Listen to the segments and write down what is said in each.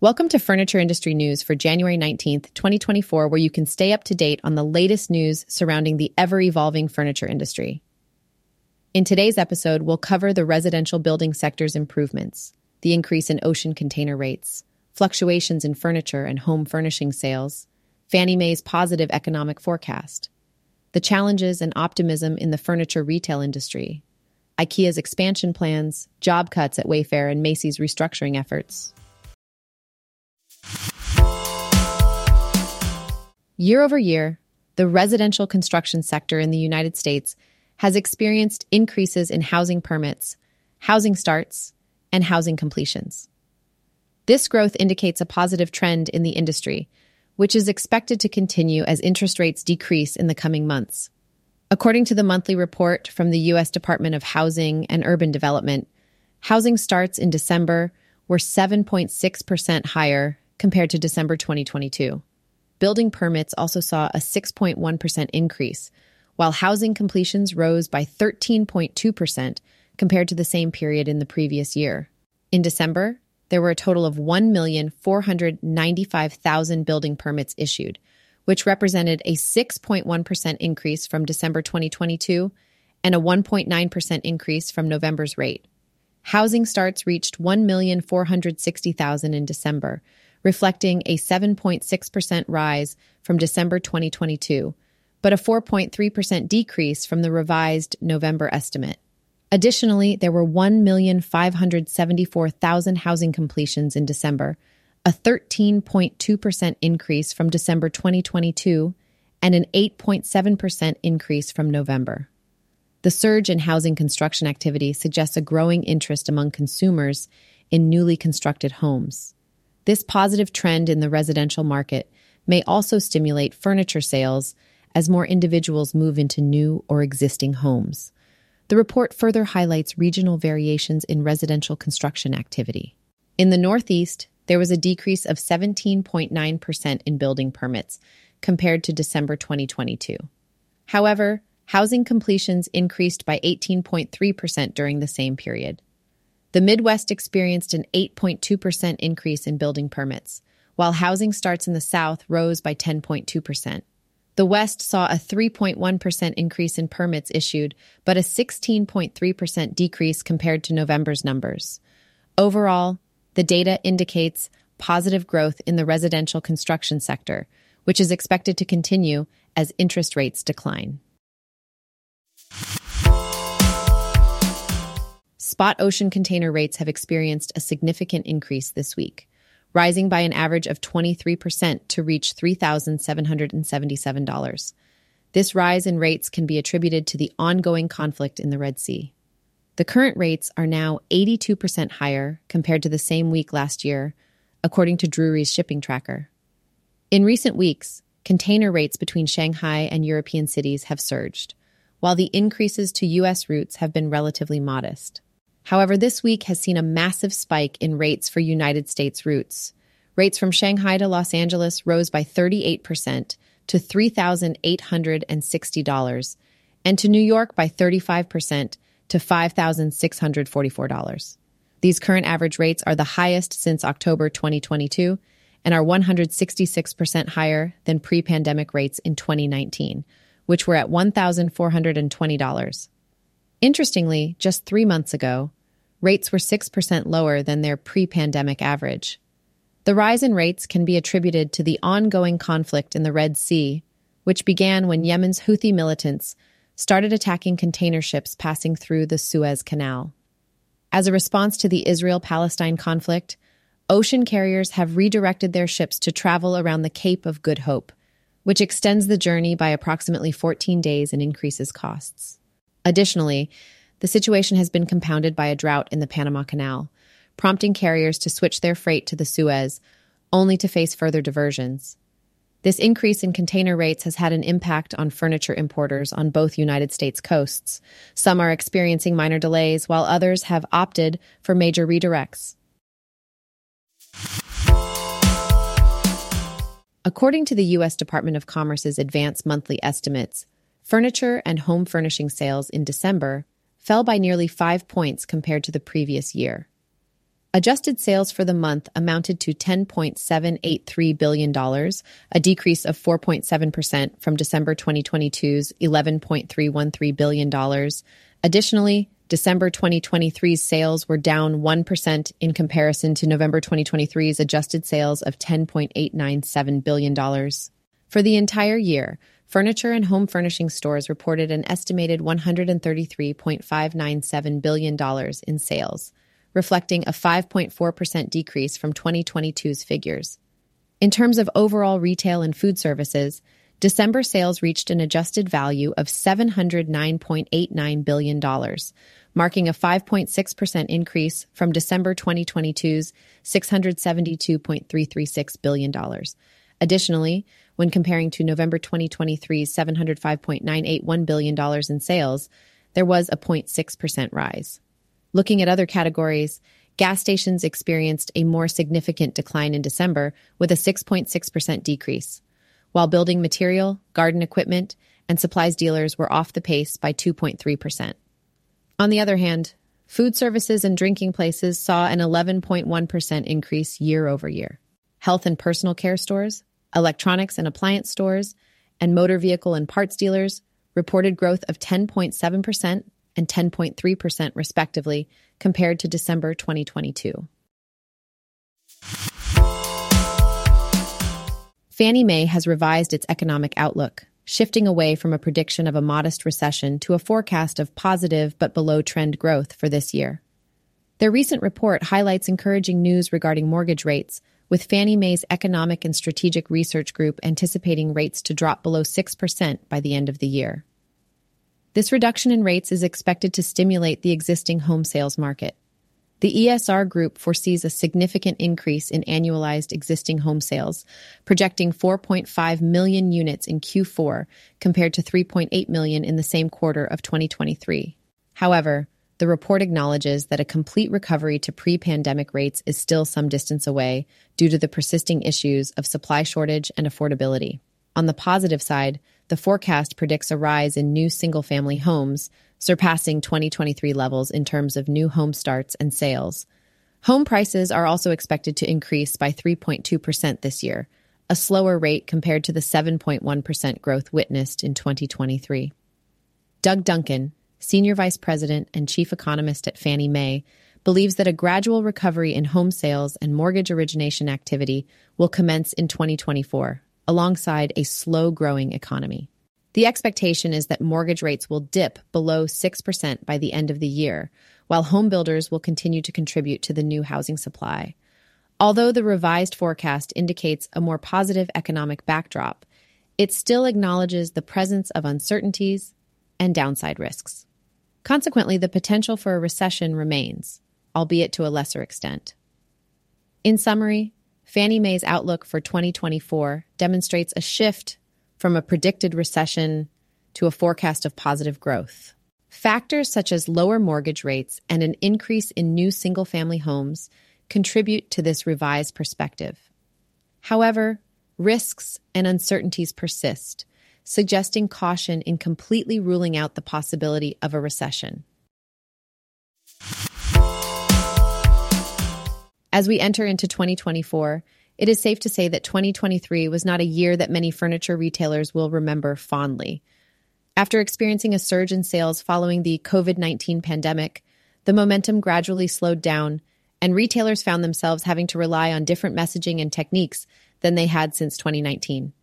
Welcome to Furniture Industry News for January 19th, 2024, where you can stay up to date on the latest news surrounding the ever evolving furniture industry. In today's episode, we'll cover the residential building sector's improvements, the increase in ocean container rates, fluctuations in furniture and home furnishing sales, Fannie Mae's positive economic forecast, the challenges and optimism in the furniture retail industry, IKEA's expansion plans, job cuts at Wayfair, and Macy's restructuring efforts. Year over year, the residential construction sector in the United States has experienced increases in housing permits, housing starts, and housing completions. This growth indicates a positive trend in the industry, which is expected to continue as interest rates decrease in the coming months. According to the monthly report from the U.S. Department of Housing and Urban Development, housing starts in December were 7.6% higher compared to December 2022. Building permits also saw a 6.1% increase, while housing completions rose by 13.2% compared to the same period in the previous year. In December, there were a total of 1,495,000 building permits issued, which represented a 6.1% increase from December 2022 and a 1.9% increase from November's rate. Housing starts reached 1,460,000 in December, reflecting a 7.6% rise from December 2022, but a 4.3% decrease from the revised November estimate. Additionally, there were 1,574,000 housing completions in December, a 13.2% increase from December 2022 and an 8.7% increase from November. The surge in housing construction activity suggests a growing interest among consumers in newly constructed homes. This positive trend in the residential market may also stimulate furniture sales as more individuals move into new or existing homes. The report further highlights regional variations in residential construction activity. In the Northeast, there was a decrease of 17.9% in building permits compared to December 2022. However, housing completions increased by 18.3% during the same period. The Midwest experienced an 8.2% increase in building permits, while housing starts in the South rose by 10.2%. The West saw a 3.1% increase in permits issued, but a 16.3% decrease compared to November's numbers. Overall, the data indicates positive growth in the residential construction sector, which is expected to continue as interest rates decline. Spot ocean container rates have experienced a significant increase this week, rising by an average of 23% to reach $3,777. This rise in rates can be attributed to the ongoing conflict in the Red Sea. The current rates are now 82% higher compared to the same week last year, according to Drewry's shipping tracker. In recent weeks, container rates between Shanghai and European cities have surged, while the increases to U.S. routes have been relatively modest. However, this week has seen a massive spike in rates for United States routes. Rates from Shanghai to Los Angeles rose by 38% to $3,860, and to New York by 35% to $5,644. These current average rates are the highest since October 2022 and are 166% higher than pre pandemic rates in 2019, which were at $1,420. Interestingly, just three months ago, rates were 6% lower than their pre pandemic average. The rise in rates can be attributed to the ongoing conflict in the Red Sea, which began when Yemen's Houthi militants started attacking container ships passing through the Suez Canal. As a response to the Israel Palestine conflict, ocean carriers have redirected their ships to travel around the Cape of Good Hope, which extends the journey by approximately 14 days and increases costs. Additionally, the situation has been compounded by a drought in the Panama Canal, prompting carriers to switch their freight to the Suez, only to face further diversions. This increase in container rates has had an impact on furniture importers on both United States coasts. Some are experiencing minor delays, while others have opted for major redirects. According to the U.S. Department of Commerce's advanced monthly estimates, furniture and home furnishing sales in December fell by nearly five points compared to the previous year. Adjusted sales for the month amounted to $10.783 billion, a decrease of 4.7% from December 2022's $11.313 billion. Additionally, December 2023's sales were down 1% in comparison to November 2023's adjusted sales of $10.897 billion. For the entire year, furniture and home furnishing stores reported an estimated $133.597 billion in sales reflecting a 5.4% decrease from 2022's figures. In terms of overall retail and food services, December sales reached an adjusted value of $709.89 billion, marking a 5.6% increase from December 2022's $672.336 billion. Additionally, when comparing to November 2023's $705.981 billion in sales, there was a 0.6% rise. Looking at other categories, gas stations experienced a more significant decline in December with a 6.6% decrease, while building material, garden equipment, and supplies dealers were off the pace by 2.3%. On the other hand, food services and drinking places saw an 11.1% increase year over year. Health and personal care stores, electronics and appliance stores, and motor vehicle and parts dealers reported growth of 10.7% and 10.3%, respectively, compared to December 2022. Fannie Mae has revised its economic outlook, shifting away from a prediction of a modest recession to a forecast of positive but below trend growth for this year. Their recent report highlights encouraging news regarding mortgage rates, with Fannie Mae's Economic and Strategic Research Group anticipating rates to drop below 6% by the end of the year. This reduction in rates is expected to stimulate the existing home sales market. The ESR Group foresees a significant increase in annualized existing home sales, projecting 4.5 million units in Q4 compared to 3.8 million in the same quarter of 2023. However, the report acknowledges that a complete recovery to pre pandemic rates is still some distance away due to the persisting issues of supply shortage and affordability. On the positive side, the forecast predicts a rise in new single family homes, surpassing 2023 levels in terms of new home starts and sales. Home prices are also expected to increase by 3.2% this year, a slower rate compared to the 7.1% growth witnessed in 2023. Doug Duncan, Senior Vice President and Chief Economist at Fannie Mae, believes that a gradual recovery in home sales and mortgage origination activity will commence in 2024 alongside a slow growing economy. The expectation is that mortgage rates will dip below 6% by the end of the year, while home builders will continue to contribute to the new housing supply. Although the revised forecast indicates a more positive economic backdrop, it still acknowledges the presence of uncertainties and downside risks. Consequently, the potential for a recession remains, albeit to a lesser extent. In summary, Fannie Mae's outlook for 2024 demonstrates a shift from a predicted recession to a forecast of positive growth. Factors such as lower mortgage rates and an increase in new single family homes contribute to this revised perspective. However, risks and uncertainties persist, suggesting caution in completely ruling out the possibility of a recession. As we enter into 2024, it is safe to say that 2023 was not a year that many furniture retailers will remember fondly. After experiencing a surge in sales following the COVID 19 pandemic, the momentum gradually slowed down, and retailers found themselves having to rely on different messaging and techniques than they had since 2019.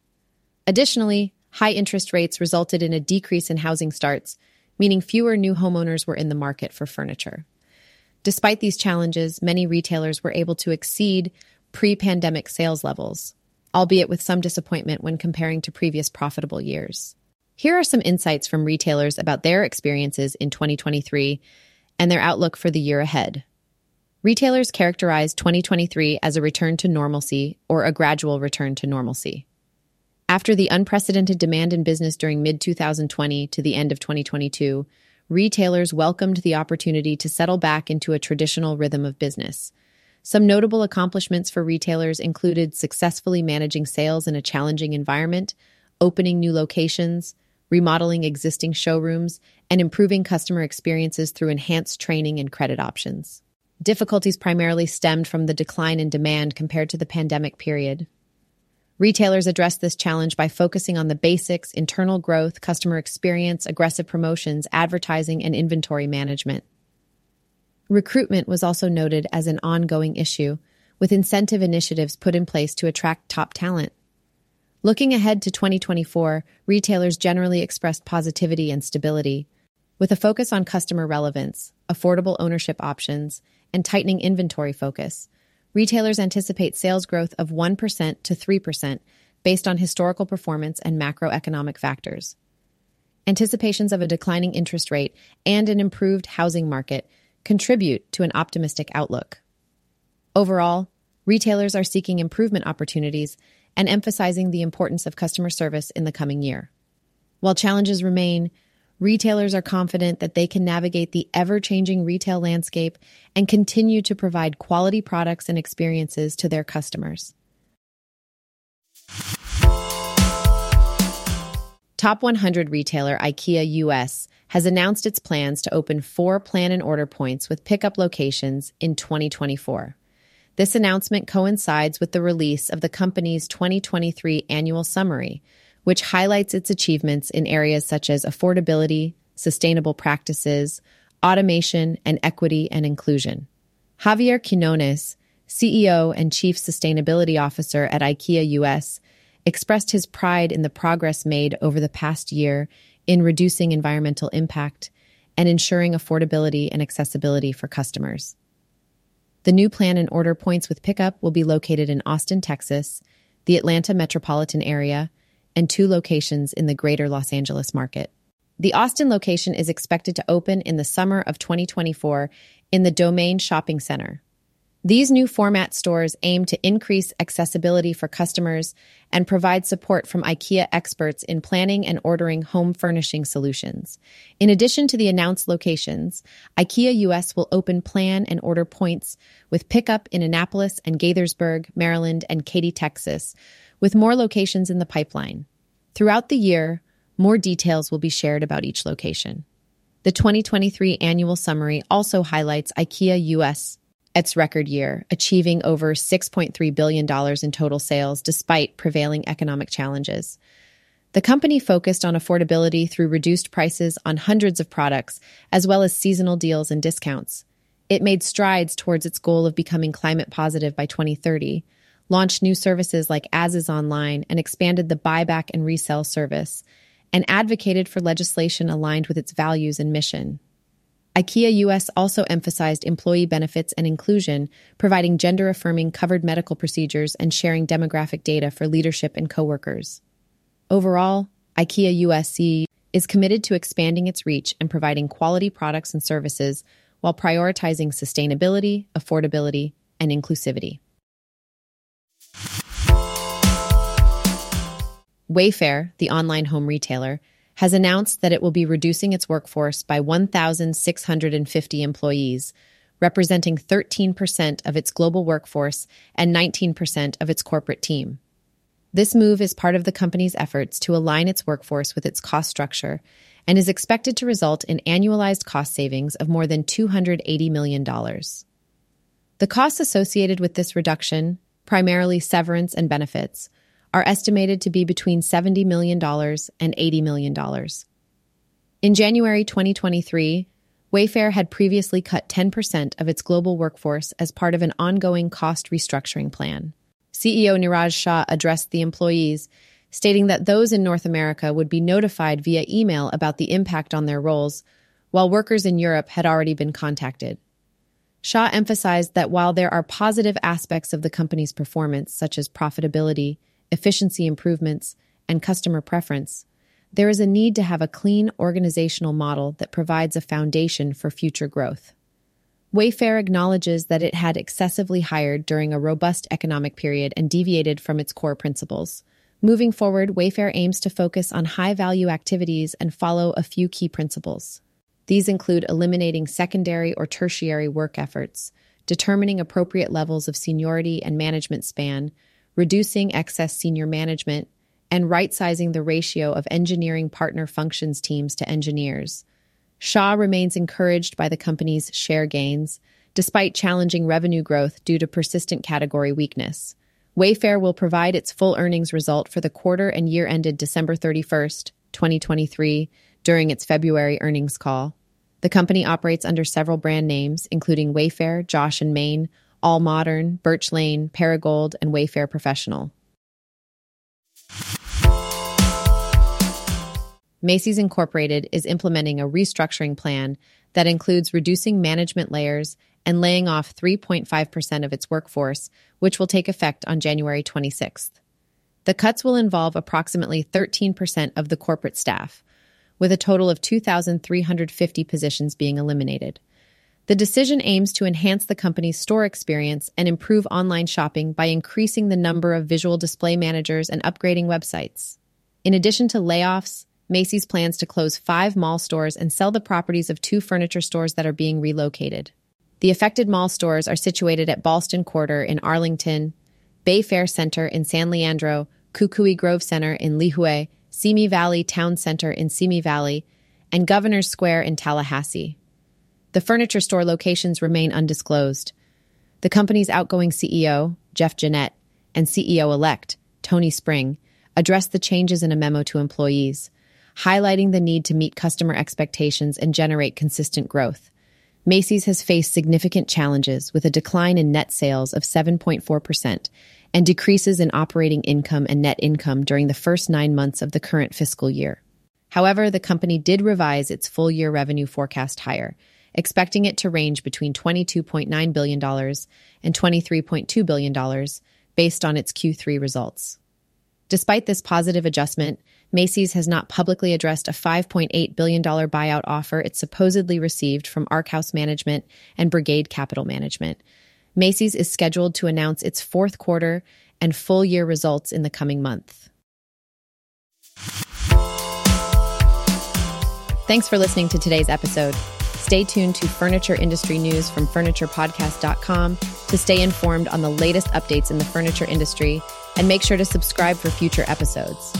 Additionally, high interest rates resulted in a decrease in housing starts, meaning fewer new homeowners were in the market for furniture. Despite these challenges, many retailers were able to exceed pre pandemic sales levels, albeit with some disappointment when comparing to previous profitable years. Here are some insights from retailers about their experiences in 2023 and their outlook for the year ahead. Retailers characterized 2023 as a return to normalcy or a gradual return to normalcy. After the unprecedented demand in business during mid 2020 to the end of 2022, retailers welcomed the opportunity to settle back into a traditional rhythm of business. Some notable accomplishments for retailers included successfully managing sales in a challenging environment, opening new locations, remodeling existing showrooms, and improving customer experiences through enhanced training and credit options. Difficulties primarily stemmed from the decline in demand compared to the pandemic period. Retailers addressed this challenge by focusing on the basics internal growth, customer experience, aggressive promotions, advertising, and inventory management. Recruitment was also noted as an ongoing issue, with incentive initiatives put in place to attract top talent. Looking ahead to 2024, retailers generally expressed positivity and stability, with a focus on customer relevance, affordable ownership options, and tightening inventory focus. Retailers anticipate sales growth of 1% to 3% based on historical performance and macroeconomic factors. Anticipations of a declining interest rate and an improved housing market contribute to an optimistic outlook. Overall, retailers are seeking improvement opportunities and emphasizing the importance of customer service in the coming year. While challenges remain, retailers are confident that they can navigate the ever changing retail landscape and continue to provide quality products and experiences to their customers. Top 100 retailer IKEA US has announced its plans to open four plan and order points with pickup locations in 2024. This announcement coincides with the release of the company's 2023 annual summary, which highlights its achievements in areas such as affordability, sustainable practices, automation, and equity and inclusion. Javier Quinones, CEO and Chief Sustainability Officer at IKEA US, expressed his pride in the progress made over the past year in reducing environmental impact and ensuring affordability and accessibility for customers. The new plan and order points with pickup will be located in Austin, Texas, the Atlanta metropolitan area, and two locations in the greater Los Angeles market. The Austin location is expected to open in the summer of 2024 in the Domain Shopping Center. These new format stores aim to increase accessibility for customers and provide support from IKEA experts in planning and ordering home furnishing solutions. In addition to the announced locations, IKEA US will open plan and order points with pickup in Annapolis and Gaithersburg, Maryland, and Katy, Texas, with more locations in the pipeline. Throughout the year, more details will be shared about each location. The 2023 annual summary also highlights IKEA US its record year, achieving over $6.3 billion in total sales despite prevailing economic challenges. The company focused on affordability through reduced prices on hundreds of products, as well as seasonal deals and discounts. It made strides towards its goal of becoming climate positive by 2030, launched new services like As is Online, and expanded the buyback and resell service, and advocated for legislation aligned with its values and mission. IKEA US also emphasized employee benefits and inclusion, providing gender affirming covered medical procedures and sharing demographic data for leadership and coworkers. Overall, IKEA USC is committed to expanding its reach and providing quality products and services while prioritizing sustainability, affordability, and inclusivity. Wayfair, the online home retailer, has announced that it will be reducing its workforce by 1,650 employees, representing 13% of its global workforce and 19% of its corporate team. This move is part of the company's efforts to align its workforce with its cost structure and is expected to result in annualized cost savings of more than $280 million. The costs associated with this reduction, primarily severance and benefits, are estimated to be between $70 million and $80 million. In January 2023, Wayfair had previously cut 10% of its global workforce as part of an ongoing cost restructuring plan. CEO Niraj Shah addressed the employees, stating that those in North America would be notified via email about the impact on their roles, while workers in Europe had already been contacted. Shah emphasized that while there are positive aspects of the company's performance, such as profitability, efficiency improvements, and customer preference, there is a need to have a clean organizational model that provides a foundation for future growth. Wayfair acknowledges that it had excessively hired during a robust economic period and deviated from its core principles. Moving forward, Wayfair aims to focus on high value activities and follow a few key principles. These include eliminating secondary or tertiary work efforts, determining appropriate levels of seniority and management span, reducing excess senior management, and right sizing the ratio of engineering partner functions teams to engineers. Shah remains encouraged by the company's share gains, despite challenging revenue growth due to persistent category weakness. Wayfair will provide its full earnings result for the quarter and year ended December 31st, 2023, during its February earnings call. The company operates under several brand names, including Wayfair, Joss and Main, All Modern, Birch Lane, Perigold, and Wayfair Professional. Macy's Incorporated is implementing a restructuring plan that includes reducing management layers and laying off 3.5% of its workforce, which will take effect on January 26th. The cuts will involve approximately 13% of the corporate staff, with a total of 2,350 positions being eliminated. The decision aims to enhance the company's store experience and improve online shopping by increasing the number of visual display managers and upgrading websites. In addition to layoffs, Macy's plans to close five mall stores and sell the properties of two furniture stores that are being relocated. The affected mall stores are situated at Ballston Quarter in Arlington, Bay Fair Center in San Leandro, Kukui Grove Center in Lihue, Simi Valley Town Center in Simi Valley, and Governor's Square in Tallahassee. The furniture store locations remain undisclosed. The company's outgoing CEO, Jeff Gennette, and CEO elect, Tony Spring, addressed the changes in a memo to employees highlighting the need to meet customer expectations and generate consistent growth. Macy's has faced significant challenges with a decline in net sales of 7.4% and decreases in operating income and net income during the first nine months of the current fiscal year. However, the company did revise its full year revenue forecast higher, expecting it to range between $22.9 billion and $23.2 billion based on its Q3 results. Despite this positive adjustment, Macy's has not publicly addressed a $5.8 billion buyout offer it supposedly received from Arkhouse Management and Brigade Capital Management. Macy's is scheduled to announce its fourth quarter and full year results in the coming month. Thanks for listening to today's episode. Stay tuned to furniture industry news from FurniturePodcast.com to stay informed on the latest updates in the furniture industry and make sure to subscribe for future episodes.